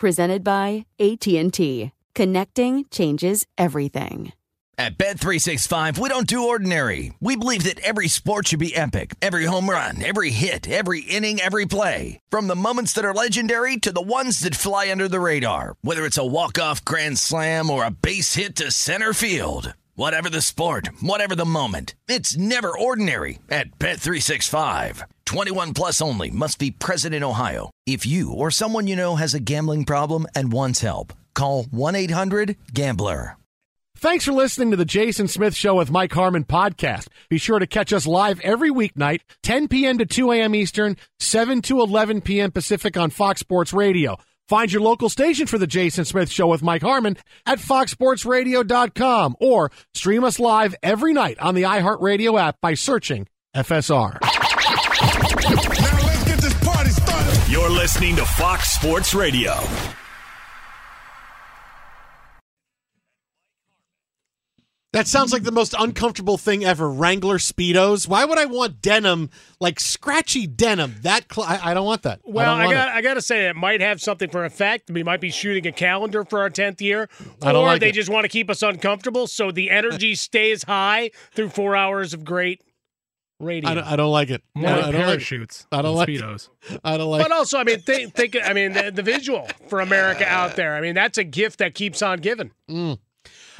Presented by AT&T. Connecting changes everything. At Bet365, we don't do ordinary. We believe that every sport should be epic. Every home run, every hit, every inning, every play. From the moments that are legendary to the ones that fly under the radar. Whether it's a walk-off grand slam or a base hit to center field. Whatever the sport, whatever the moment. It's never ordinary at Bet365. 21 plus only must be present in Ohio. If you or someone you know has a gambling problem and wants help, call 1-800-GAMBLER. Thanks for listening to the Jason Smith Show with Mike Harmon podcast. Be sure to catch us live every weeknight, 10 p.m. to 2 a.m. Eastern, 7 to 11 p.m. Pacific on Fox Sports Radio. Find your local station for the Jason Smith Show with Mike Harmon at foxsportsradio.com or stream us live every night on the iHeartRadio app by searching FSR. Now let's get this party started. You're listening to Fox Sports Radio. That sounds like the most uncomfortable thing ever. Wrangler Speedos. Why would I want denim, like scratchy denim? That cl- I, I don't want that. Well, I, I, got want I got to say it might have something for effect. We might be shooting a calendar for our tenth year, I don't or like they it. just want to keep us uncomfortable, so the energy stays high through four hours of great radio. I don't, I don't like it. More I, like don't parachutes. I don't like speedos. it. I don't like. but also, I mean, think, think I mean, the, the visual for America out there. I mean, that's a gift that keeps on giving, Mm.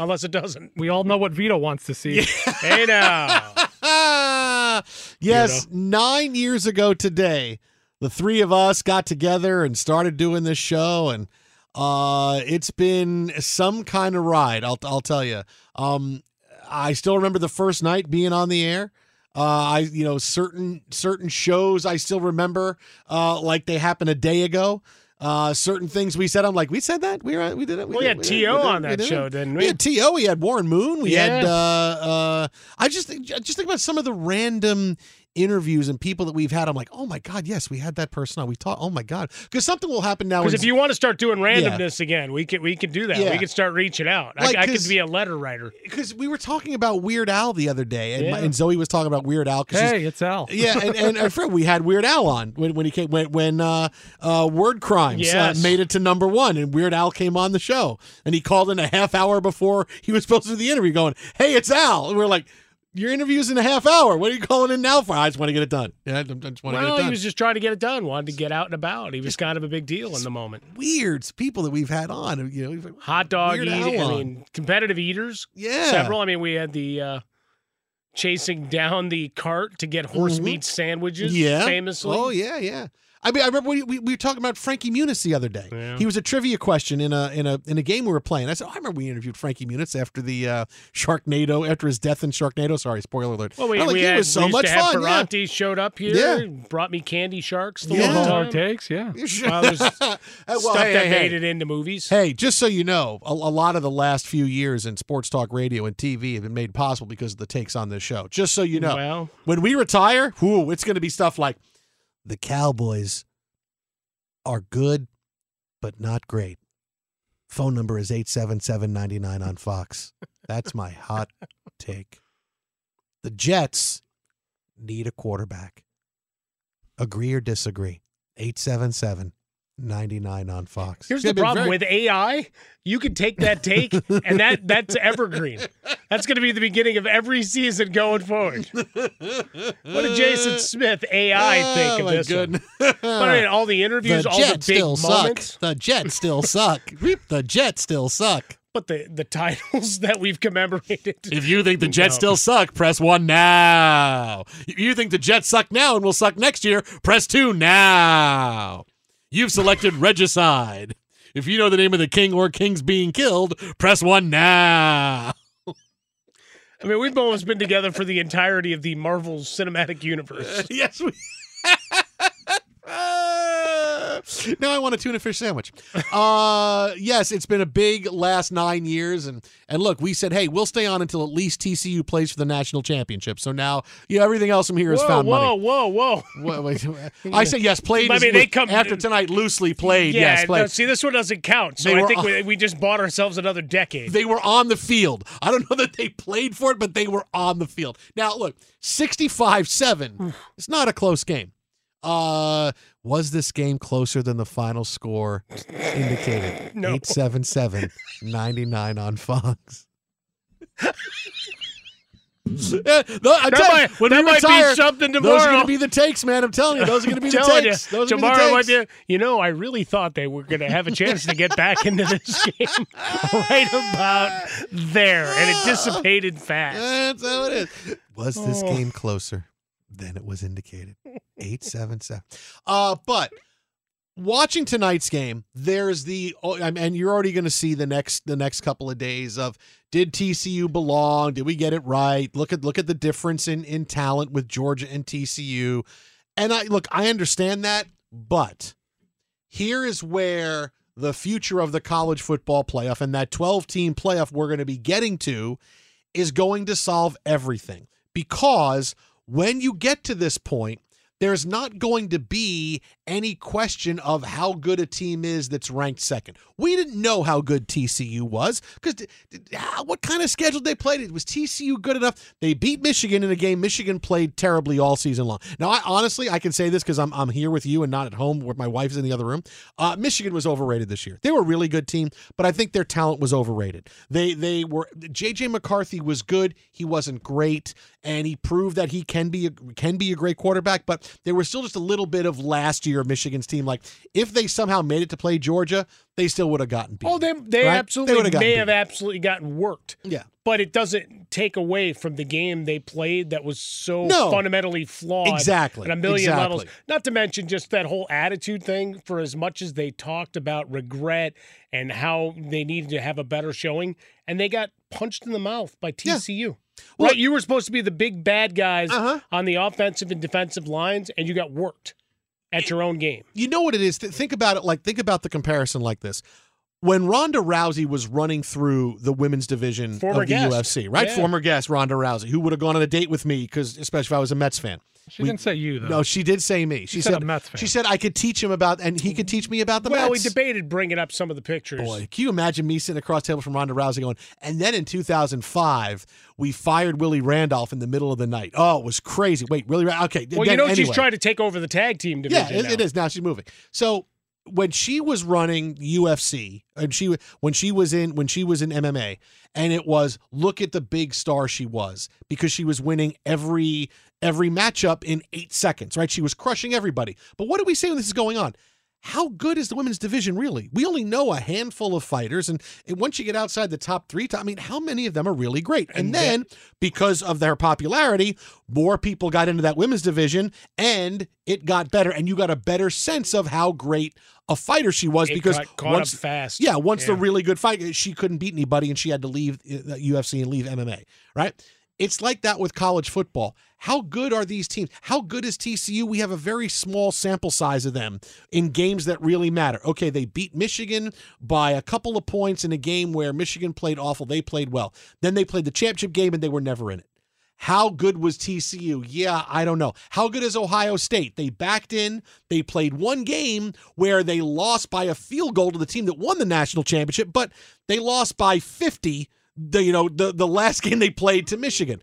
Unless it doesn't. We all know what Vito wants to see. Hey now, yes, nine years ago today, the three of us got together and started doing this show, and uh, it's been some kind of ride. I'll I'll tell you. Um, I still remember the first night being on the air. Uh, I you know certain certain shows I still remember uh, like they happened a day ago. Uh, certain things we said, I'm like, we said that we were, we did it. we did it, had we To we on we that did it." show, didn't We we? had To. We had Warren Moon. We had. Uh, uh, I just think, just think about some of the random interviews and people that we've had. I'm like, oh my god, yes, we had that person on. We talked. Oh my god, because something will happen now. Because if you want to start doing randomness again, we can we can do that. Yeah. We could start reaching out. Like, I, I could be a letter writer. because we were talking about Weird Al the other day, and, my- and Zoe was talking about Weird Al. hey, it's Al. yeah, and, and I forgot we had Weird Al on when, when he came when when uh, uh, Word Crimes Yes. uh, made it to number one, and Weird Al came on the show, and he called in a half hour before he was supposed to do the interview, going, "Hey, it's Al," and we're like. Your interview's in a half hour. What are you calling in now for? I just want to get it done. Yeah, I just want to get Well, it he was just trying to get it done. Wanted to get out and about. He was kind of a big deal in the moment. weird people that we've had on. You know, Hot dog eating. I mean, competitive eaters. yeah, Several. I mean, we had the uh, chasing down the cart to get horse Mhm. meat sandwiches. Yeah. Famously. Oh yeah, yeah. I mean, I remember we, we, we were talking about Frankie Muniz the other day. Yeah. He was a trivia question in a in a in a game we were playing. I said, oh, I remember we interviewed Frankie Muniz after the uh, Sharknado, after his death in Sharknado. Sorry, spoiler alert. Well, we, I'm like, we it had was so we much to have fun. yeah. Ferrante showed up here. Yeah. Brought me candy sharks the Yeah. one That's time. takes. Yeah. Well, there's Hey, stuff well, hey, that hey, made hey. it into movies. Hey, just so you know, a, a lot of the last few years in sports talk radio and TV have been made possible because of the takes on this show. Just so you know, Well, when we retire, whoo, it's going to be stuff like the Cowboys are good, but not great. Phone number is 877-99 on Fox. That's my hot take. The Jets need a quarterback. Agree or disagree? 877-99 99 on Fox. Here's the problem very- with AI. You can take that take, and that that's evergreen. That's going to be the beginning of every season going forward. What did Jason Smith AI Oh, think of my this? goodness. One? But I mean, all the interviews, the all the big still moments. suck. The Jets still suck. the Jets still suck. But the the titles that we've commemorated. If you think the Jets No. still suck, press one now. If you think the Jets suck now and will suck next year, press two now. You've selected Regicide. If you know the name of the king or kings being killed, press one now. I mean, we've almost been together for the entirety of the Marvel Cinematic Universe. yes, we. now I want a tuna fish sandwich. Uh, yes, it's been a big last nine years, and and look, we said, hey, we'll stay on until at least TCU plays for the national championship. So now, you know, everything else from here is whoa, found whoa, money. whoa, whoa, Wait, wait, I say yes, played. I mean, they loo- come- after tonight. Loosely played. Yeah, yes, no, see, this one doesn't count. So They I were think on- we, we just bought ourselves another decade. They were on the field. I don't know that they played for it, but they were on the field. Now, look, 65 7. It's not a close game. Uh, was this game closer than the final score indicated? No. 877 99 on Fox. Yeah, no, I That tell you, might- when that we might be retire, something Those are going to be the takes, man. I'm telling you, those are going to be the Telling you, takes. Those are tomorrow be the takes. be. You know, I really thought they were going to have a chance to get back into this game right about there, and it dissipated fast. That's how it is. Was this Oh. game closer than it was indicated? Eight seven seven. Uh, but watching tonight's game, there's the oh, and you're already going to see the next the next couple of days of did TCU belong? Did we get it right? Look at look at the difference in in talent with Georgia and TCU. And I look, I understand that, but here is where the future of the college football playoff and that 12 team playoff we're going to be getting to is going to solve everything because when you get to this point, there's not going to be any question of how good a team is that's ranked second. We didn't know how good TCU was because what kind of schedule they played? it Was TCU good enough? They beat Michigan in a game Michigan played terribly all season long. Now, I honestly I can say this because I'm I'm here with you and not at home where my wife's in the other room. Uh, Michigan was overrated this year. They were a really good team, but I think their talent was overrated. They they were JJ McCarthy was good. He wasn't great, and he proved that he can be a, can be a great quarterback. But there was still just a little bit of last year of Michigan's team. Like if they somehow made it to play Georgia, they still would have gotten beat. Oh, they they right? absolutely beat. have absolutely gotten worked. Yeah. But it doesn't take away from the game they played that was so No. fundamentally flawed. Exactly. On a million Exactly. levels. Not to mention just that whole attitude thing, for as much as they talked about regret and how they needed to have a better showing, and they got punched in the mouth by TCU. Well- right, you were supposed to be the big bad guys Uh-huh. on the offensive and defensive lines, and you got worked at your own game. you know what it is. Think about it like think about the comparison like this. When Ronda Rousey was running through the women's division Former of the guest. UFC, right? Yeah. Former guest Ronda Rousey, who would have gone on a date with me because, especially if I was a Mets fan. She didn't say you though. No, she did say me. She, said said fan. She said I could teach him about, and he could teach me about the well, Mets. we debated bringing up some of the pictures. Boy, can you imagine me sitting across the table from Ronda Rousey going, and then in 2005, we fired Willie Randolph in the middle of the night. Oh, it was crazy. Wait, Willie Randolph? Okay. Well, then you know she's trying to take over the tag team division. it, it now. is. Now she's moving. So when she was running UFC and she when she was in when she was in MMA and it was look at the big star she was because she was winning every every matchup in 8 seconds, right? She was crushing everybody. But what do we say when this is going on? How good is the women's division really? We only know a handful of fighters, and, and once you get outside the top three, I mean, how many of them are really great? And, And then, because of their popularity, more people got into that women's division, and it got better, and you got a better sense of how great a fighter she was because once, fast. yeah, once the really good fight, she couldn't beat anybody, and she had to leave uh, UFC and leave MMA, right? It's like that with college football. How good are these teams? How good is TCU? We have a very small sample size of them in games that really matter. Okay, they beat Michigan by a couple of points in a game where Michigan played awful. They played well. Then they played the championship game and they were never in it. How good was TCU? Yeah, I don't know. How good is Ohio State? They backed in. They played one game where they lost by a field goal to the team that won the national championship, but they lost by 50 the you know the the last game they played to Michigan.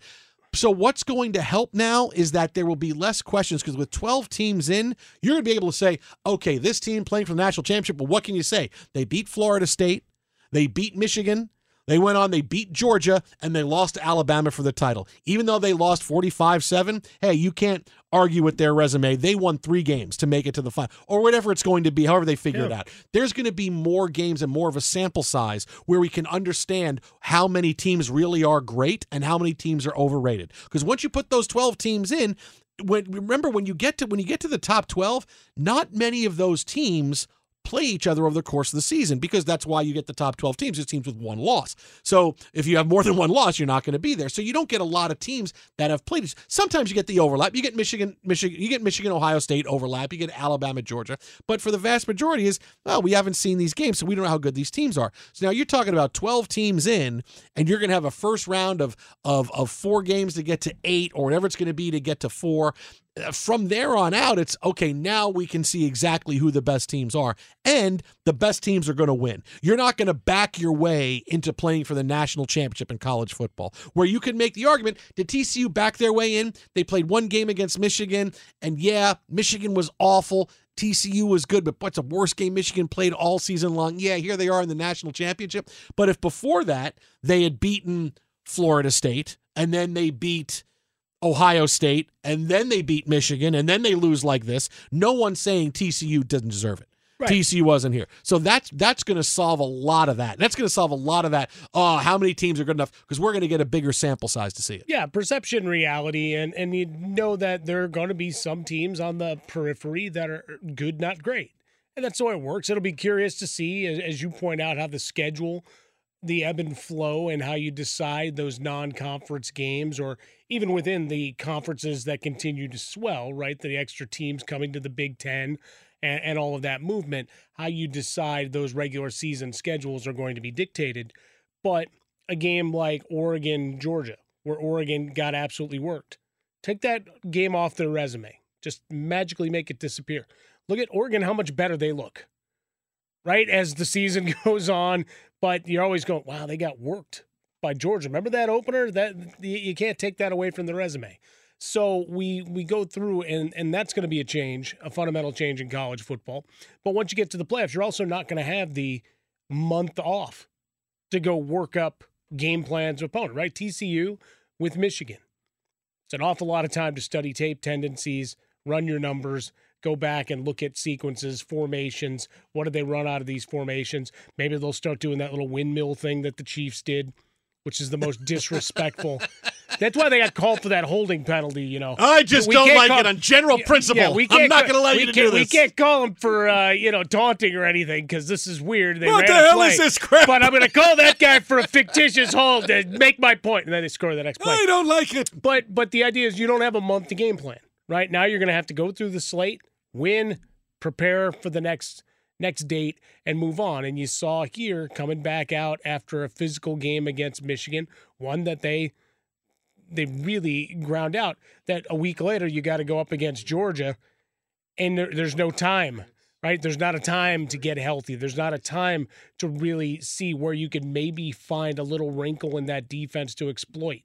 So what's going to help now is that there will be less questions because with 12 teams in, you're going to be able to say, okay, this team playing for the national championship. Well, what can you say? They beat Florida State, they beat Michigan. They went on, they beat Georgia, and they lost to Alabama for the title. Even though they lost 45 7, hey, you can't argue with their resume. They won three games to make it to the final, or whatever it's going to be, however they figure it out. There's going to be more games and more of a sample size where we can understand how many teams really are great and how many teams are overrated. Because once you put those 12 teams in, when remember when you get to when you get to the top 12, not many of those teams play each other over the course of the season because that's why you get the top 12 teams. It's teams with one loss. So if you have more than one loss, you're not going to be there. So you don't get a lot of teams that have played. Sometimes you get the overlap. You get Michigan, Michigan, you get Michigan, Ohio State overlap. You get Alabama, Georgia. But for the vast majority is, well, we haven't seen these games, so we don't know how good these teams are. So now you're talking about 12 teams in, and you're going to have a first round of of of four games to get to eight or whatever it's going to be to get to four from there on out, it's okay. Now we can see exactly who the best teams are, and the best teams are going to win. You're not going to back your way into playing for the national championship in college football, where you can make the argument: Did TCU back their way in? They played one game against Michigan, and yeah, Michigan was awful. TCU was good, but what's the worst game Michigan played all season long? Yeah, here they are in the national championship. But if before that they had beaten Florida State and then they beat Ohio State, and then they beat Michigan, and then they lose like this. No one's saying TCU doesn't deserve it. Right. TCU wasn't here, so that's that's going to solve a lot of that. That's going to solve a lot of that. Oh, how many teams are good enough? Because we're going to get a bigger sample size to see it. Yeah, perception, reality, and and you know that there are going to be some teams on the periphery that are good, not great, and that's the way it works. It'll be curious to see, as, as you point out, how the schedule, the ebb and flow, and how you decide those non-conference games, or even within the conferences that continue to swell, right? The extra teams coming to the Big Ten. And, and all of that movement, how you decide those regular season schedules are going to be dictated. But a game like Oregon, Georgia, where Oregon got absolutely worked. Take that game off their resume. Just magically make it disappear. Look at Oregon, how much better they look, right? As the season goes on, but you're always going, wow, they got worked by Georgia. Remember that opener? That you can't take that away from the resume. So we we go through and and that's going to be a change, a fundamental change in college football. But once you get to the playoffs, you're also not going to have the month off to go work up game plans with opponent, right? TCU with Michigan. It's an awful lot of time to study tape tendencies, run your numbers, go back and look at sequences, formations. What did they run out of these formations? Maybe they'll start doing that little windmill thing that the Chiefs did, which is the most disrespectful. That's why they got called for that holding penalty, you know. I just We don't like call- it on general principle. Yeah, we I'm can't going to let you to can't- We can't call them for uh, you know taunting or anything because this is weird. They What the hell play. is this crap? But I'm going to call that guy for a fictitious hold to make my point, and then they score the next play. I don't like it. But but the idea is you don't have a month to game plan. Right now you're going to have to go through the slate, win, prepare for the next next date, and move on. And you saw here coming back out after a physical game against Michigan, one that they they really ground out. That a week later you got to go up against Georgia, and there, there's no time. Right, there's not a time to get healthy. There's not a time to really see where you can maybe find a little wrinkle in that defense to exploit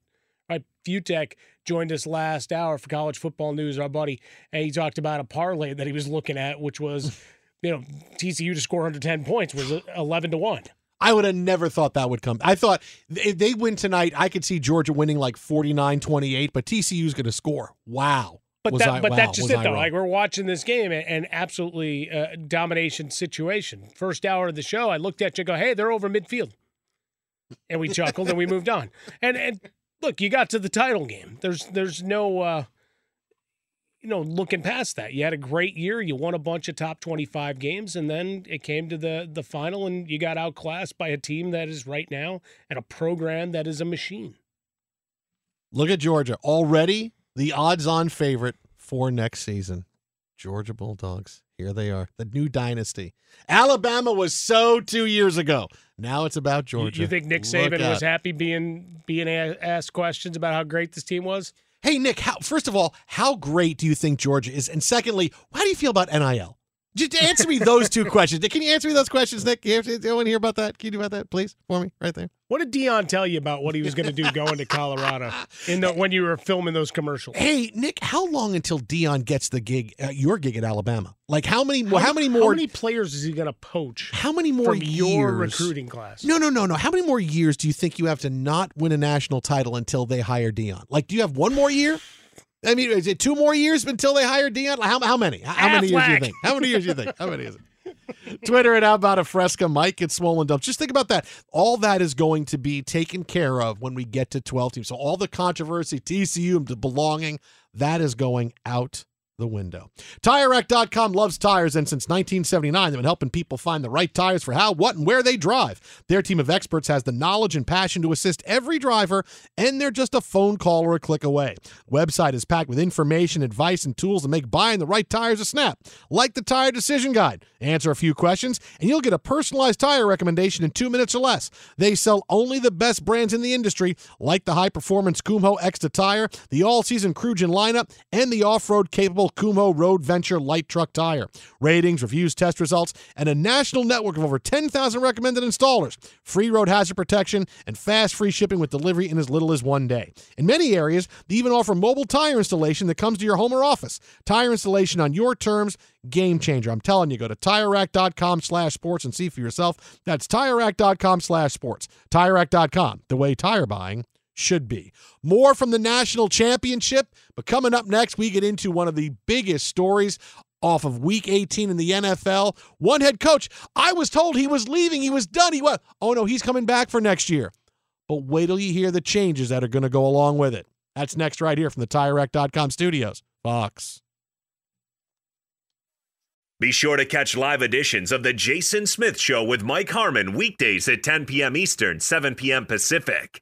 right? Futek joined us last hour for college football news, our buddy, and he talked about a parlay that he was looking at, which was, you know, TCU to score 110 points was 11 to 1. I would have never thought that would come. I thought if they win tonight, I could see Georgia winning like 49 28, but TCU's going to score. Wow. But that, I- but wow, that's just it I though. wrong. Like we're watching this game and, and absolutely uh, domination situation. First hour of the show, I looked at you, and go, hey, they're over midfield, and we chuckled and we moved on. And and look, you got to the title game. There's there's no uh, you know looking past that. You had a great year. You won a bunch of top twenty five games, and then it came to the the final, and you got outclassed by a team that is right now and a program that is a machine. Look at Georgia. Already the odds on favorite for next season. Georgia Bulldogs. Here they are. The new dynasty. Alabama was so two years ago. Now it's about You- Georgia. You think Nick Saban was happy being being asked questions about how great this team was? Hey, Nick, how, first of all, how great do you think Georgia is? And secondly, how do you feel about NIL? Just answer me those two questions. Can you answer me those questions, Nick? You, answer, you want to hear about that? Can you do about that, please, for me, right there? What did Deion tell you about what he was going to do going to Colorado in the when you were filming those commercials? Hey, Nick, how long until Deion gets the gig, uh, your gig at Alabama? Like how many? How, how many more? How many players is he going to poach? How many more from years? your recruiting class? No, no, no, no. How many more years do you think you have to not win a national title until they hire Deion? Like, do you have one more year? I mean, is it two more years until they hire Deion? How, how many? How, many years do you think? How many years do you think? How many is it? Twitter at How About a Fresca, Mike at Swollen Dump. Just think about that. All that is going to be taken care of when we get to 12 teams. So all the controversy, TCU and belonging, that is going out the window. TireRack.com loves tires, and since 1979, they've been helping people find the right tires for how, what, and where they drive. Their team of experts has the knowledge and passion to assist every driver, and they're just a phone call or a click away. Website is packed with information, advice, and tools to make buying the right tires a snap, like the Tire Decision Guide. Answer a few questions, and you'll get a personalized tire recommendation in two minutes or less. They sell only the best brands in the industry, like the high performance Kumho Ecsta tire, the all season Crugen lineup, and the off road capable Kumho Road Venture light truck tire. Ratings, reviews, test results, and a national network of over 10,000 recommended installers. Free road hazard protection and fast free shipping with delivery in as little as one day. In many areas, they even offer mobile tire installation that comes to your home or office. Tire installation on your terms, game changer. I'm telling you, go to TireRack.com slash sports and see for yourself. That's TireRack.com slash sports. TireRack.com, the way tire buying should be. More from the national championship, but coming up next, we get into one of the biggest stories off of week 18 in the NFL. One head coach, I was told he was leaving, he was done. He was, oh no, he's coming back for next year. But wait till you hear the changes that are going to go along with it. That's next right here from the TireRack.com studios. Fox. Be sure to catch live editions of The Jason Smith Show with Mike Harmon weekdays at 10 p.m. Eastern, 7 p.m. Pacific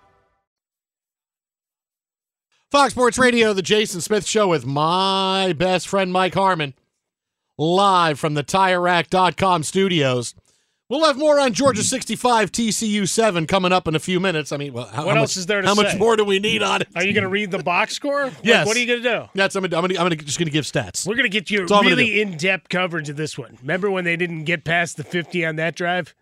Fox Sports Radio, the Jason Smith Show with my best friend Mike Harmon, live from the TireRack.com studios. We'll have more on Georgia 65, TCU 7 coming up in a few minutes. I mean, well, how, what how else much, is there to How say? much more do we need on it? Are you going to read the box score? Like, Yes. what are you going to do? That's I'm, gonna, I'm, gonna, I'm gonna, just going to give stats. We're going to get you That's I'm gonna really in depth coverage of this one. Remember when they didn't get past the 50 on that drive?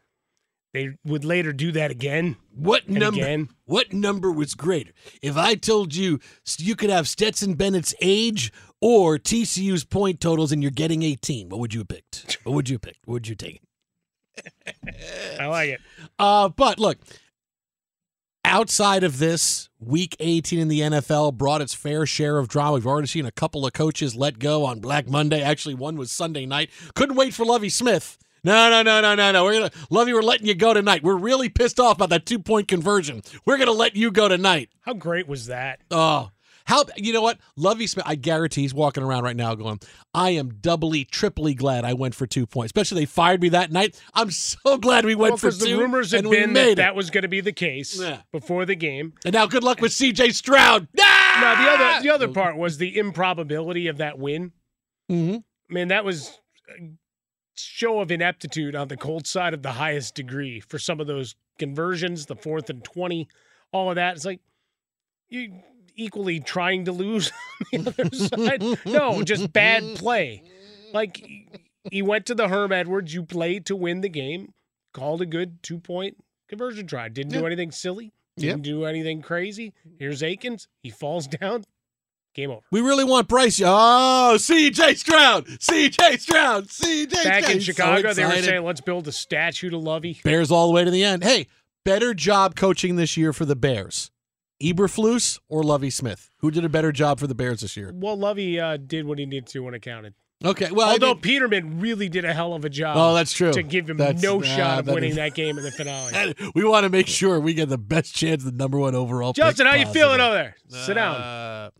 They would later do that again. What number? Again. What number was greater? If I told you you could have Stetson Bennett's age or TCU's point totals, and you're getting 18, what would you have picked? What would you have picked? What would you take? I like it. Uh, but look, outside of this, week 18 in the NFL brought its fair share of drama. We've already seen a couple of coaches let go on Black Monday. Actually, one was Sunday night. Couldn't wait for Lovie Smith. No, no, no, no, no, no. We're gonna Lovie, we're letting you go tonight. We're really pissed off about that two point conversion. We're gonna let you go tonight. How great was that? Oh. How you know what? Lovie Smith, I guarantee he's walking around right now going, I am doubly, triply glad I went for two points. Especially they fired me that night. I'm so glad we went well, for two. the rumors had been that it. that was going to be the case Yeah. before the game. And now good luck with CJ Stroud. Ah! Now the other the other part was the improbability of that win. Mm-hmm. I mean, that was show of ineptitude on the cold side of the highest degree for some of those conversions, the fourth and twenty, all of that. It's like you equally trying to lose on the other side. No, just bad play. Like he went to the Herm Edwards. You played to win the game. Called a good two point conversion try. Didn't do anything silly. Didn't do anything crazy. Here's Akins. He falls down. Game over. We really want Bryce. Oh, CJ Stroud. CJ Stroud. CJ Back Stroud. in He's so Chicago, they were saying, let's build a statue to Lovie. Bears all the way to the end. Hey, better job coaching this year for the Bears. Eberflus or Lovie Smith? Who did a better job for the Bears this year? Well, Lovie uh, did what he needed to when it counted. Okay, well, I Although mean- Peterman really did a hell of a job. Oh, that's true. To give him That's- no uh, shot of that winning is- that game in the finale. we want to make sure we get the best chance the number one overall. pick Justin, how you feeling over there? Sit down.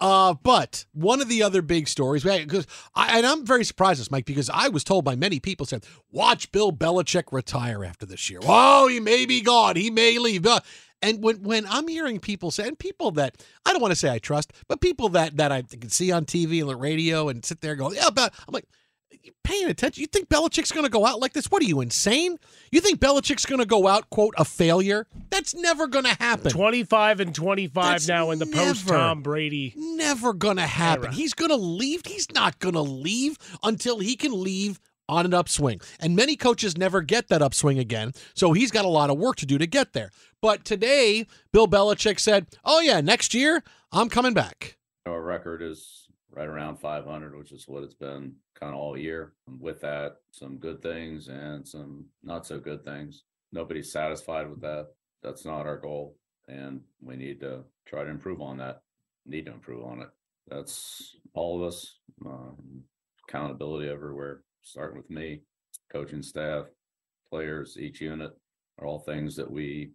Uh, but one of the other big stories, because I and I'm very surprised, this Mike, because I was told by many people said, "Watch Bill Belichick retire after this year. Oh, he may be gone. He may leave." Uh, And when when I'm hearing people say, and people that I don't want to say I trust, but people that that I can see on TV and the radio and sit there going, "Yeah," but I'm like. You paying attention? You think Belichick's going to go out like this? What are you insane? You think Belichick's going to go out quote a failure? That's never going to happen. 25 and 25 now in the post Tom Brady. Never gonna happen. Era. He's gonna leave. He's not gonna leave until he can leave on an upswing. And many coaches never get that upswing again. So he's got a lot of work to do to get there. But today, Bill Belichick said, Oh yeah, next year I'm coming back. Our record is right around 500, which is what it's been kind of all year. With that, some good things and some not so good things. Nobody's satisfied with that. That's not our goal. And we need to try to improve on that. Need to improve on it. That's all of us. Um, accountability everywhere, starting with me, coaching staff, players, each unit are all things that we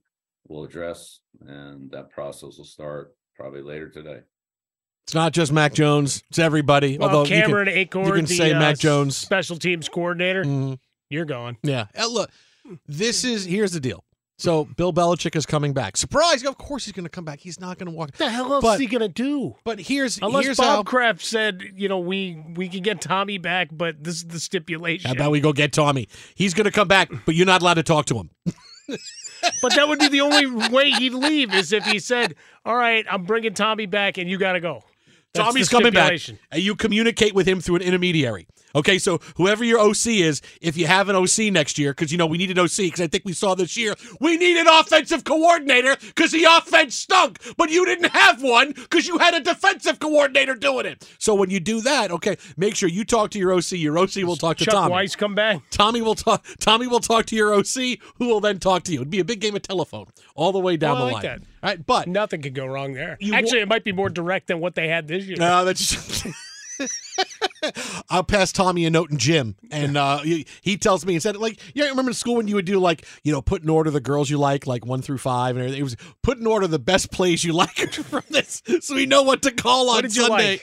will address. And that process will start probably later today. It's not just Mac Jones, it's everybody. Well, Although you can- Cameron Achord, you can the say uh, Mac Jones. special teams coordinator, Mhm. you're gone. Yeah. Uh, look, this is here's the deal. So Bill Belichick is coming back. Surprise! Of course he's going to come back. He's not going to walk. What the hell else But- is he gonna do? But here's Unless here's Bob how. Kraft said, you know, we we can get Tommy back, but this is the stipulation. How about we go get Tommy? He's going to come back, but you're not allowed to talk to him. but that would be the only way he'd leave is if he said, "All right, I'm bringing Tommy back, and you got to go." That's Tommy's coming back, and you communicate with him through an intermediary. Okay, so whoever your OC is, if you have an OC next year, because you know we need an OC, because I think we saw this year we need an offensive coordinator because the offense stunk, but you didn't have one because you had a defensive coordinator doing it. So when you do that, okay, make sure you talk to your OC. Your OC will talk to Chuck Tommy. Weiss come back. Tommy will talk. Tommy will talk to your OC, who will then talk to you. It'd be a big game of telephone all the way down Well, I the like line. that. Right, but Nothing could go wrong there. Actually, it might be more direct than what they had this year. No, that's. I'll pass Tommy a note and Jim, and uh, he, he tells me instead, like, yeah, remember in school when you would do like, you know, put in order the girls you like, like one through five, and everything. It was put in order the best plays you like from this, so we know what to call on What did you Sunday.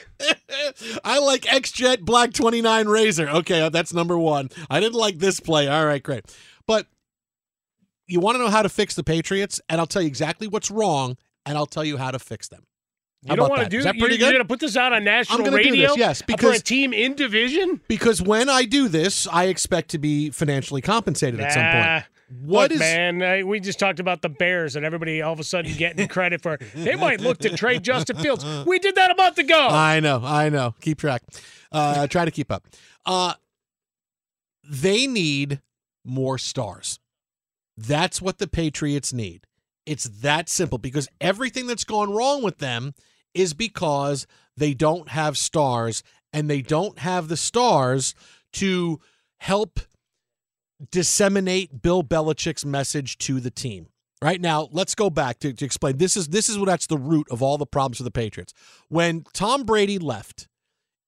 I like X Jet Black Twenty Nine Razor. Okay, uh, that's number one. I didn't like this play. All right, great, but you want to know how to fix the Patriots, and I'll tell you exactly what's wrong, and I'll tell you how to fix them. How You don't want to do Is that pretty you, good? You're going to put this out on national do radio? this, yes, for because- a team in division. Because when I do this, I expect to be financially compensated at some point. What Look, is- man? We just talked about the Bears and everybody all of a sudden getting credit for. They might look to trade Justin Fields. We did that a month ago. I know, I know. Keep track. Uh, try to keep up. Uh, they need more stars. That's what the Patriots need. It's that simple because everything that's gone wrong with them is because they don't have stars and they don't have the stars to help disseminate Bill Belichick's message to the team. Right now, let's go back to, to explain. This is this is what that's the root of all the problems for the Patriots. When Tom Brady left,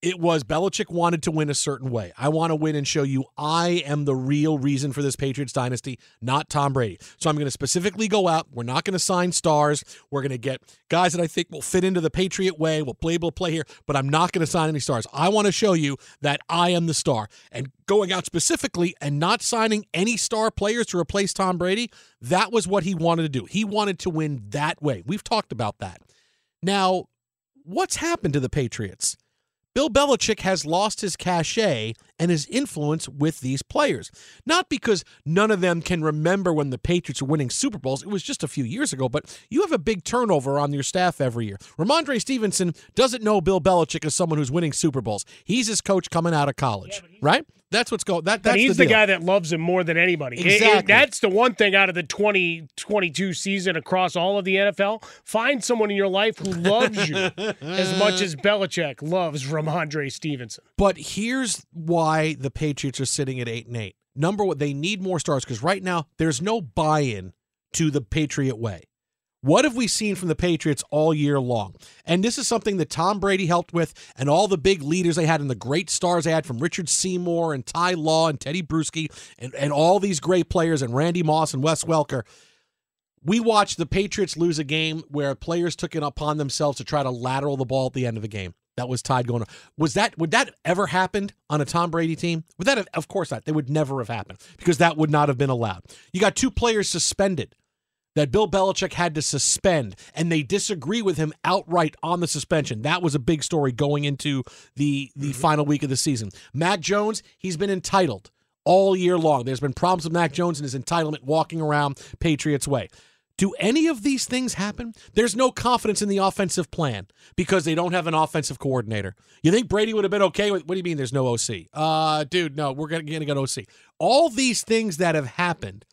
it was Belichick wanted to win a certain way. I want to win and show you I am the real reason for this Patriots dynasty, not Tom Brady. So I'm going to specifically go out. We're not going to sign stars. We're going to get guys that I think will fit into the Patriot way, We'll play able to play here, but I'm not going to sign any stars. I want to show you that I am the star. And going out specifically and not signing any star players to replace Tom Brady, that was what he wanted to do. He wanted to win that way. We've talked about that. Now, what's happened to the Patriots? Bill Belichick has lost his cachet and his influence with these players. Not because none of them can remember when the Patriots were winning Super Bowls. It was just a few years ago, but you have a big turnover on your staff every year. Rhamondre Stevenson doesn't know Bill Belichick as someone who's winning Super Bowls. He's his coach coming out of college, yeah, right? That's what's going. That, that's but he's the, the, guy that loves him more than anybody. Exactly. It, it, that's the one thing out of the 2022 season across all of the NFL. Find someone in your life who loves you as much as Belichick loves Rhamondre Stevenson. But here's why the Patriots are sitting at eight and eight. Number one, they need more stars because right now there's no buy-in to the Patriot way. What have we seen from the Patriots all year long? And this is something that Tom Brady helped with, and all the big leaders they had, and the great stars they had from Richard Seymour and Ty Law and Tedy Bruschi, and, and all these great players, and Randy Moss and Wes Welker. We watched the Patriots lose a game where players took it upon themselves to try to lateral the ball at the end of the game. That was tied going on. Was that would that ever happened on a Tom Brady team? Would that have, of course not. They would never have happened because that would not have been allowed. You got two players suspended that Bill Belichick had to suspend, and they disagree with him outright on the suspension. That was a big story going into the the mm-hmm. final week of the season. Mac Jones, he's been entitled all year long. There's been problems with Mac Jones and his entitlement walking around Patriots way. Do any of these things happen? There's no confidence in the offensive plan because they don't have an offensive coordinator. You think Brady would have been okay with what do you mean there's no OC? Uh dude, no, we're gonna, gonna get an OC. All these things that have happened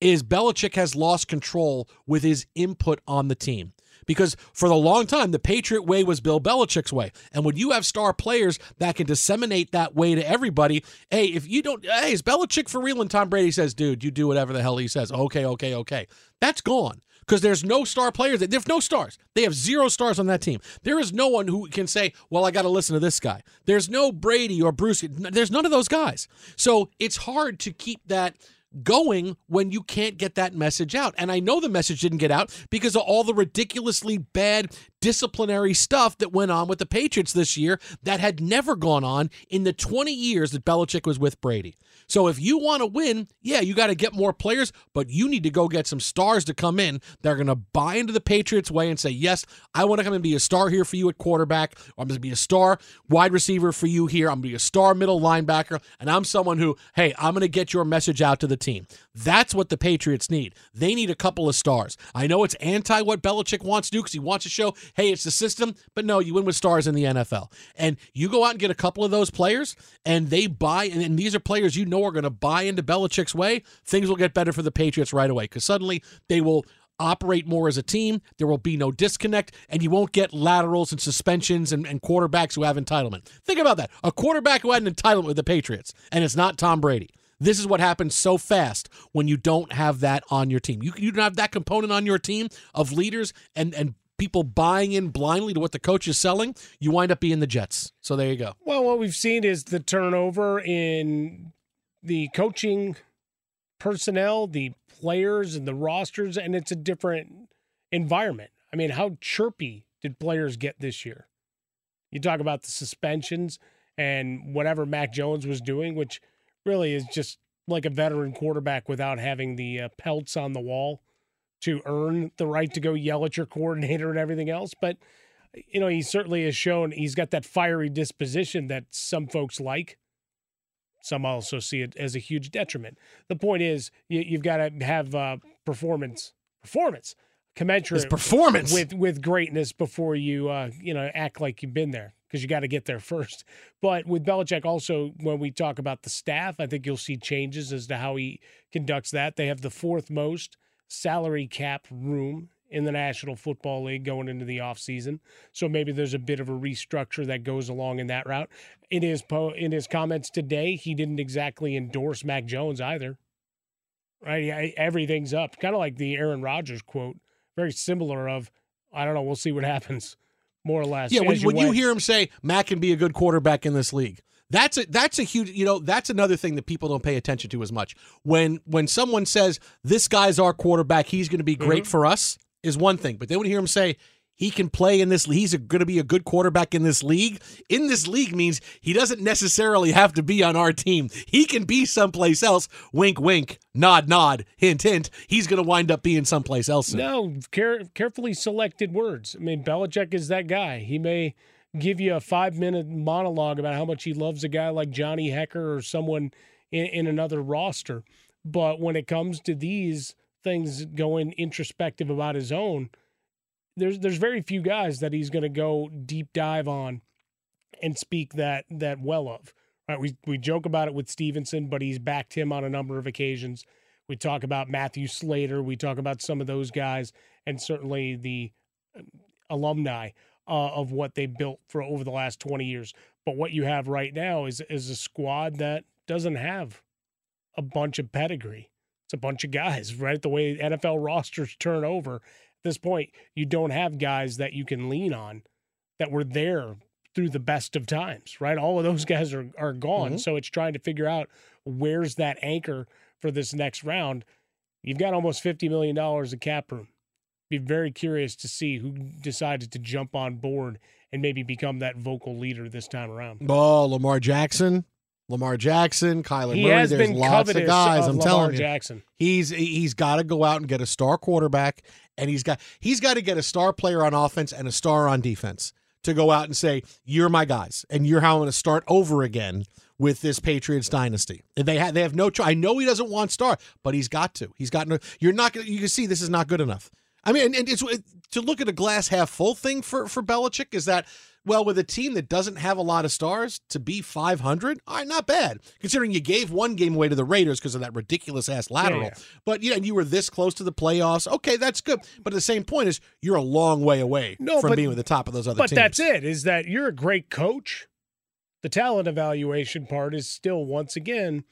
is Belichick has lost control with his input on the team. Because for the long time, the Patriot way was Bill Belichick's way. And when you have star players that can disseminate that way to everybody, hey, if you don't, hey, is Belichick for real? And Tom Brady says, dude, you do whatever the hell he says. Okay, okay, okay. That's gone because there's no star players. There's no stars. They have zero stars on that team. There is no one who can say, well, I got to listen to this guy. There's no Brady or Bruce. There's none of those guys. So it's hard to keep that going when you can't get that message out. And I know the message didn't get out because of all the ridiculously bad disciplinary stuff that went on with the Patriots this year that had never gone on in the 20 years that Belichick was with Brady. So if you want to win, yeah, you got to get more players, but you need to go get some stars to come in that are going to buy into the Patriots way and say, yes, I want to come and be a star here for you at quarterback. I'm going to be a star wide receiver for you here. I'm going to be a star middle linebacker. And I'm someone who, hey, I'm going to get your message out to the team. That's what the Patriots need. They need a couple of stars. I know it's anti what Belichick wants to do because he wants to show, hey, it's the system, but no, you win with stars in the NFL. And you go out and get a couple of those players, and they buy, and, and these are players you know are going to buy into Belichick's way, things will get better for the Patriots right away because suddenly they will operate more as a team. There will be no disconnect, and you won't get laterals and suspensions and, and, quarterbacks who have entitlement. Think about that. A quarterback who had an entitlement with the Patriots, and it's not Tom Brady. This is what happens so fast when you don't have that on your team. You, you don't have that component on your team of leaders and, and people buying in blindly to what the coach is selling, you wind up being the Jets. So there you go. Well, what we've seen is the turnover in the coaching personnel, the players, and the rosters, and it's a different environment. I mean, how chirpy did players get this year? You talk about the suspensions and whatever Mac Jones was doing, which really is just like a veteran quarterback without having the uh, pelts on the wall to earn the right to go yell at your coordinator and everything else. But, you know, he certainly has shown he's got that fiery disposition that some folks like. Some also see it as a huge detriment. The point is, you, have got to have uh, performance, performance, commensurate His performance with with greatness before you uh, you know act like you've been there because you got to get there first. But with Belichick, also when we talk about the staff, I think you'll see changes as to how he conducts that. They have the fourth most salary cap room in the National Football League going into the offseason. So maybe there's a bit of a restructure that goes along in that route. In his po- in his comments today, he didn't exactly endorse Mac Jones either. right? Yeah, everything's up. Kind of like the Aaron Rodgers quote, very similar. Of I don't know, we'll see what happens. More or less. Yeah, when, when you hear him say Matt can be a good quarterback in this league, that's a that's a huge you know that's another thing that people don't pay attention to as much. When when someone says this guy's our quarterback, he's going to be great Mhm. for us is one thing, but then when you hear him say he can play in this, he's going to be a good quarterback in this league. In this league means he doesn't necessarily have to be on our team. He can be someplace else. Wink, wink, nod, nod, hint, hint. He's going to wind up being someplace else. soon. No, care, carefully selected words. I mean, Belichick is that guy. He may give you a five minute monologue about how much he loves a guy like Johnny Hekker or someone in, in another roster. But when it comes to these things going introspective about his own, there's there's very few guys that he's going to go deep dive on and speak that that well of. Right? We we joke about it with Stevenson, but he's backed him on a number of occasions. We talk about Matthew Slater. We talk about some of those guys, and certainly the uh, alumni uh, of what they built for over the last 20 years. But what you have right now is is a squad that doesn't have a bunch of pedigree. It's a bunch of guys, right? The way NFL rosters turn over at this point, you don't have guys that you can lean on that were there through the best of times, right? All of those guys are are gone. Mhm. So it's trying to figure out where's that anchor for this next round. You've got almost fifty million dollars of cap room. Be very curious to see who decided to jump on board and maybe become that vocal leader this time around. Oh, Lamar Jackson. Lamar Jackson, Kyler He Murray. has There's been lots of guys. of I'm Lamar telling you, Jackson. he's he's got to go out and get a star quarterback, and he's got he's got to get a star player on offense and a star on defense to go out and say you're my guys, and you're how I'm going to start over again with this Patriots dynasty. They have they have no choice. I know he doesn't want star, but he's got to. He's got no. You're not going. You can see this is not good enough. I mean, and, and it's it, to look at a glass half full thing for for Belichick is that well, with a team that doesn't have a lot of stars to be 500, all right, not bad considering you gave one game away to the Raiders because of that ridiculous ass lateral. yeah. But yeah, and you were this close to the playoffs. Okay, that's good. But the same point is you're a long way away No, from but- being with the top of those other But teams. that's it. Is that you're a great coach. The talent evaluation part is still once again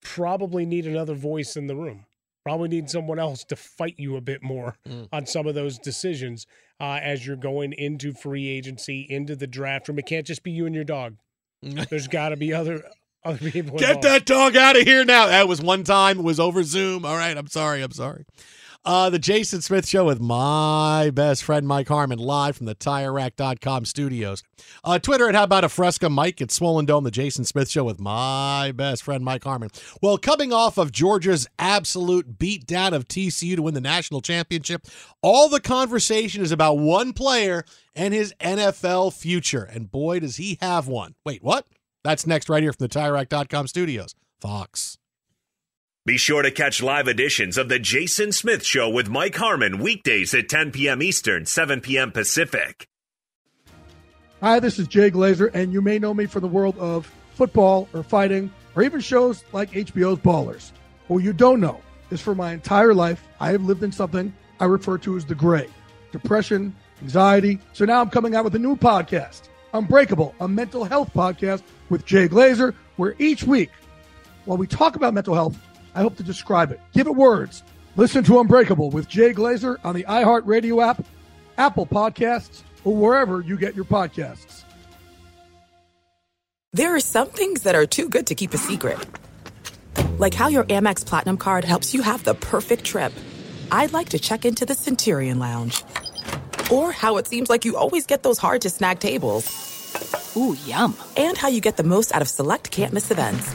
probably need another voice in the room. Probably need someone else to fight you a bit more Mm. on some of those decisions uh, as you're going into free agency, into the draft room. It can't just be you and your dog. There's got to be other other people. Get involved. that dog out of here now. That was one time. It was over Zoom. All right. I'm sorry. I'm sorry. Uh, the Jason Smith Show with my best friend Mike Harmon live from the TireRack.com studios. Uh, Twitter at How About a Fresca Mike at Swollen Dome. The Jason Smith Show with my best friend Mike Harmon. Well, coming off of Georgia's absolute beatdown of TCU to win the national championship, all the conversation is about one player and his NFL future. And boy, does he have one. Wait, what? That's next right here from the TireRack.com studios. Fox. Be sure to catch live editions of The Jason Smith Show with Mike Harmon weekdays at 10 p.m. Eastern, 7 p.m. Pacific. Hi, this is Jay Glazer, and you may know me from the world of football or fighting or even shows like HBO's Ballers. What you don't know is for my entire life, I have lived in something I refer to as the gray depression, anxiety. So now I'm coming out with a new podcast, Unbreakable, a mental health podcast with Jay Glazer, where each week, while we talk about mental health, I hope to describe it, give it words. Listen to Unbreakable with Jay Glazer on the iHeartRadio app, Apple Podcasts, or wherever you get your podcasts. There are some things that are too good to keep a secret. Like how your Amex Platinum card helps you have the perfect trip. I'd like to check into the Centurion Lounge. Or how it seems like you always get those hard to snag tables. Ooh, yum. And how you get the most out of select can't miss events.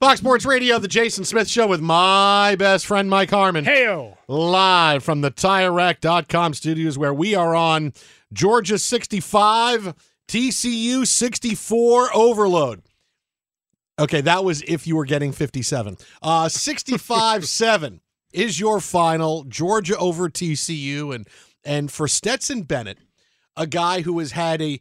Fox Sports Radio, the Jason Smith Show with my best friend Mike Harmon. Heyo. Live from the TireRack.com studios where we are on Georgia 65, TCU 64 overload. Okay, that was if you were getting 57. Uh 65 7 is your final. Georgia over TCU. And and for Stetson Bennett, a guy who has had a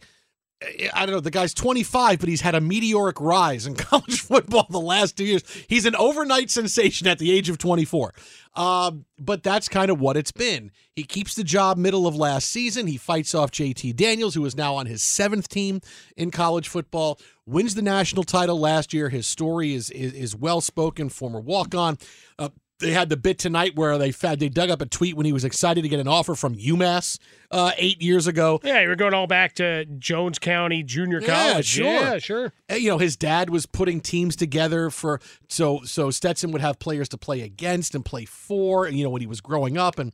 I don't know. The guy's 25, but he's had a meteoric rise in college football the last two years. He's an overnight sensation at the age of 24. Um, but that's kind of what it's been. He keeps the job middle of last season. He fights off JT Daniels, who is now on his seventh team in college football. Wins the national title last year. His story is is, is well spoken. Former walk on. Uh, they had the bit tonight where they fed, they dug up a tweet when he was excited to get an offer from UMass uh, eight years ago. Yeah, you were going all back to Jones County Junior Yeah, College. sure. Yeah, sure. Uh, You know, his dad was putting teams together for so so Stetson would have players to play against and play for. And You know, when he was growing up, and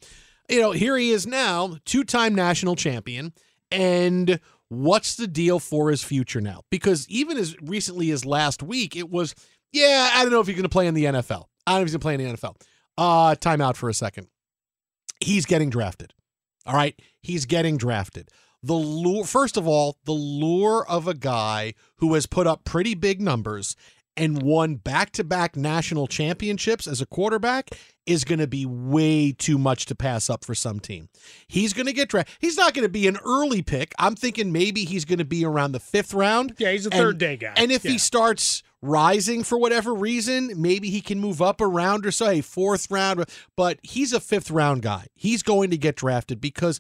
you know, here he is now, two-time national champion, and what's the deal for his future now? Because even as recently as last week, it was, yeah, I don't know if he's going to play in the NFL. I don't know if he's going to play in the NFL. Uh, time out for a second. He's getting drafted. All right, he's getting drafted. The lure, first of all, the lure of a guy who has put up pretty big numbers and won back-to-back national championships as a quarterback is going to be way too much to pass up for some team. He's going to get drafted. He's not going to be an early pick. I'm thinking maybe he's going to be around the fifth round. Yeah, he's a And- third day guy. And if Yeah. he starts rising for whatever reason, maybe he can move up a round or so, a fourth round. But he's a fifth round guy. He's going to get drafted because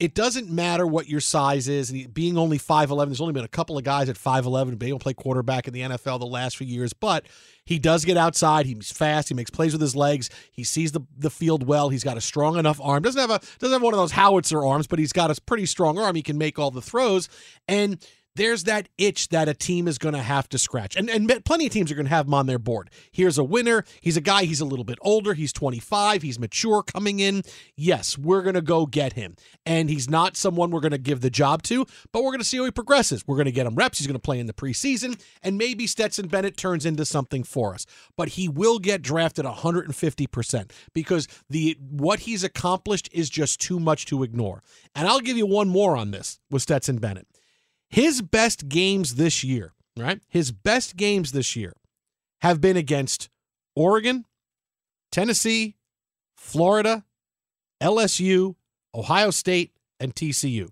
it doesn't matter what your size is. And being only 5'11, there's only been a couple of guys at 5'11 who've been able to play quarterback in the NFL the last few years. But he does get outside. He's fast. He makes plays with his legs. He sees the, the field well. He's got a strong enough arm. Doesn't have a doesn't have one of those howitzer arms, but he's got a pretty strong arm. He can make all the throws. And there's that itch that a team is going to have to scratch. And, and plenty of teams are going to have him on their board. Here's a winner. He's a guy, he's a little bit older. He's 25. He's mature coming in. Yes, we're going to go get him. And he's not someone we're going to give the job to, but we're going to see how he progresses. We're going to get him reps. He's going to play in the preseason. And maybe Stetson Bennett turns into something for us. But he will get drafted 150% because the what he's accomplished is just too much to ignore. And I'll give you one more on this with Stetson Bennett his best games this year, right? His best games this year have been against Oregon, Tennessee, Florida, LSU, Ohio State, and TCU.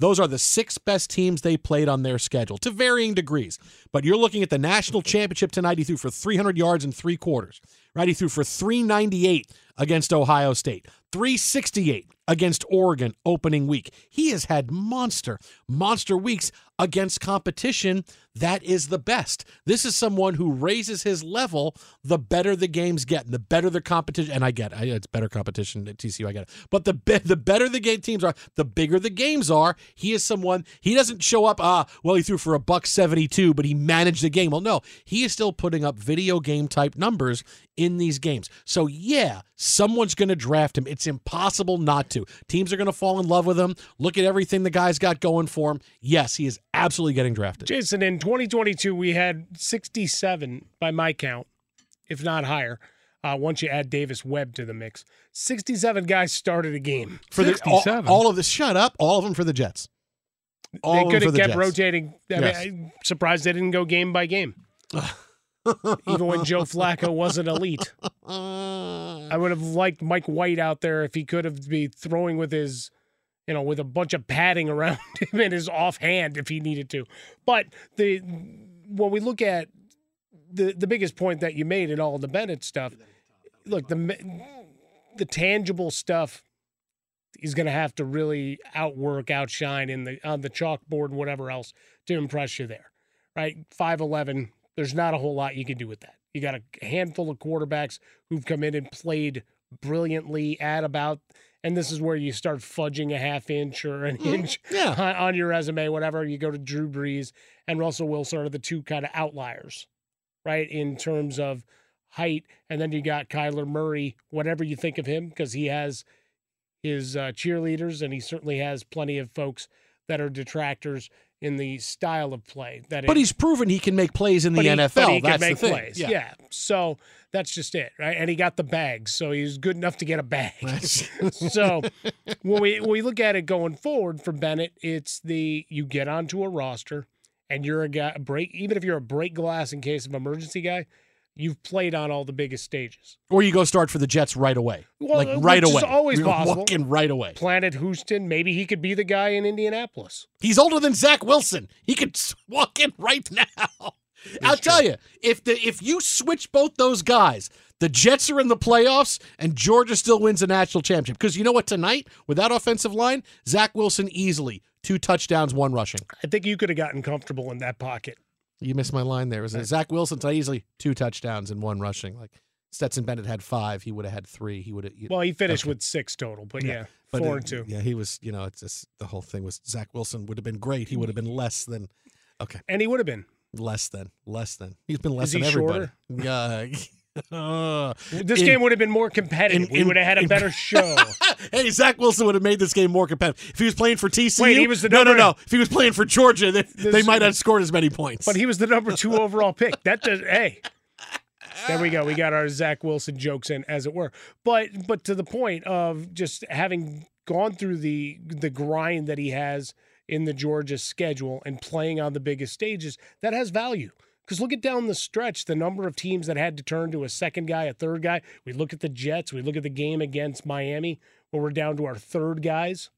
Those are the six best teams they played on their schedule to varying degrees. But you're looking at the national championship tonight. He threw for 300 yards in three quarters, right? He threw for 398 against Ohio State, 368 against Oregon opening week. He has had monster, monster weeks against competition that is the best. This is someone who raises his level the better the games get, and the better the competition. And I get it, it's better competition at TCU. I get it, but the be- the better the game teams are, the bigger the games are. He is someone. He doesn't show up. Ah, well, he threw for a buck seventy two, but he managed the game. Well, no, he is still putting up video game type numbers in these games. So yeah, someone's going to draft him. It's impossible not to. Teams are going to fall in love with him. Look at everything the guy's got going for him. Yes, he is absolutely getting drafted. Jason, in 2022, we had 67 by my count, if not higher. Uh, once you add Davis Webb to the mix, 67 guys started a game For the all, all of this, shut up. All of them for the Jets. All they could for have kept Jets. rotating. I Yes. mean, I'm surprised they didn't go game by game. Even when Joe Flacco wasn't elite. I would have liked Mike White out there if he could have be throwing with his, you know, with a bunch of padding around him in his offhand if he needed to. But the when we look at the the biggest point that you made in all the Bennett stuff, look the the tangible stuff he's going to have to really outwork, outshine in the on the chalkboard and whatever else to impress you there, right? Five eleven. There's not a whole lot you can do with that. You got a handful of quarterbacks who've come in and played brilliantly at about, and this is where you start fudging a half inch or an inch yeah. on, on your resume, whatever. You go to Drew Brees and Russell Wilson are the two kind of outliers, right? In terms of height, and then you got Kyler Murray, whatever you think of him, because he has his uh, cheerleaders, and he certainly has plenty of folks that are detractors in the style of play. That But it- he's proven he can make plays in the he- NFL. he can That's make the thing. plays. Yeah. So that's just it, right? And he got the bags, so he's good enough to get a bag. so when we when we look at it going forward for Bennett, it's the you get onto a roster and you're a guy a break even if you're a break glass in case of emergency guy, you've played on all the biggest stages. Or you go start for the Jets right away. Well, like right is away. always You're possible. Walking right away. Planet Houston, maybe he could be the guy in Indianapolis. He's older than Zach Wilson. He could walk in right now. I'll tell you, if the if you switch both those guys, the Jets are in the playoffs and Georgia still wins a national championship. Because you know what? Tonight, with that offensive line, Zach Wilson easily two touchdowns, one rushing. I think you could have gotten comfortable in that pocket. You missed my line there. Was it Zach Wilson tonight easily two touchdowns and one rushing? Like Stetson Bennett had five, he would have had three. He would have. Well, he finished with six total, but yeah, but four it- and two. Yeah, he was. You know, it's just the whole thing was Zach Wilson would have been great. He would have been less than. Okay, And he would have been. less than, less than. He's been less Is than everybody. Yeah. uh, This in- game would have been more competitive. in- we would have had a in- better show. hey, Zach Wilson would have made this game more competitive if he was playing for TCU. Wait, he was the no, no, no. If he was playing for Georgia, they, they This- might have scored as many points. but he was the number two overall pick. That does. Hey, there we go. We got our Zach Wilson jokes in, as it were. But but to the point of just having gone through the the grind that he has in the Georgia schedule and playing on the biggest stages, that has value. Because look at down the stretch, the number of teams that had to turn to a second guy, a third guy. We look at the Jets. We look at the game against Miami, where we're down to our third guys.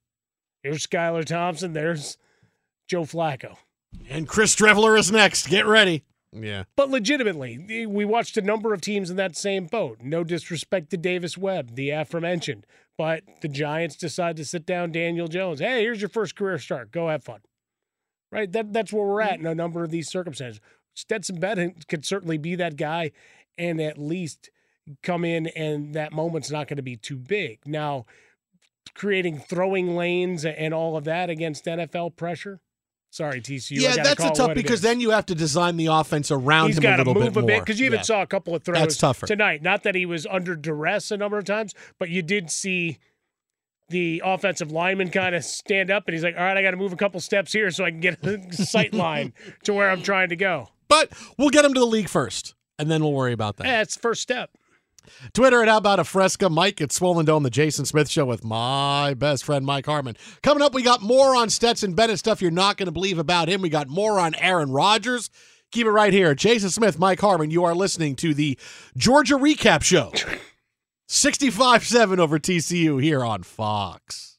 There's Skylar Thompson. There's Joe Flacco. and Chris Streveler is next. Get ready. Yeah. But legitimately, we watched a number of teams in that same boat. No disrespect to Davis Webb, the aforementioned, but the Giants decide to sit down Daniel Jones. Hey, here's your first career start. Go have fun. Right? That that's where we're at in a number of these circumstances. Stetson Bennett could certainly be that guy and at least come in and that moment's not going to be too big. Now, creating throwing lanes and all of that against NFL pressure. Sorry, TCU. Yeah, that's a tough because then you have to design the offense around He's him a little move bit a more. bit because you even Yeah. saw a couple of throws That's tougher. tonight. Not that he was under duress a number of times, but you did see the offensive lineman kind of stand up and he's like, "All right, I got to move a couple steps here so I can get a sight line to where I'm trying to go." But we'll get him to the league first, and then we'll worry about that. Yeah, it's first step. Twitter at How About a Fresca. Mike at Swollen Dome, the Jason Smith Show with my best friend Mike Harmon. Coming up, we got more on Stetson Bennett stuff you're not going to believe about him. We got more on Aaron Rodgers. Keep it right here. Jason Smith, Mike Harmon. You are listening to the Georgia Recap Show. 65 7 over TCU here on Fox.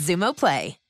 Xumo Play.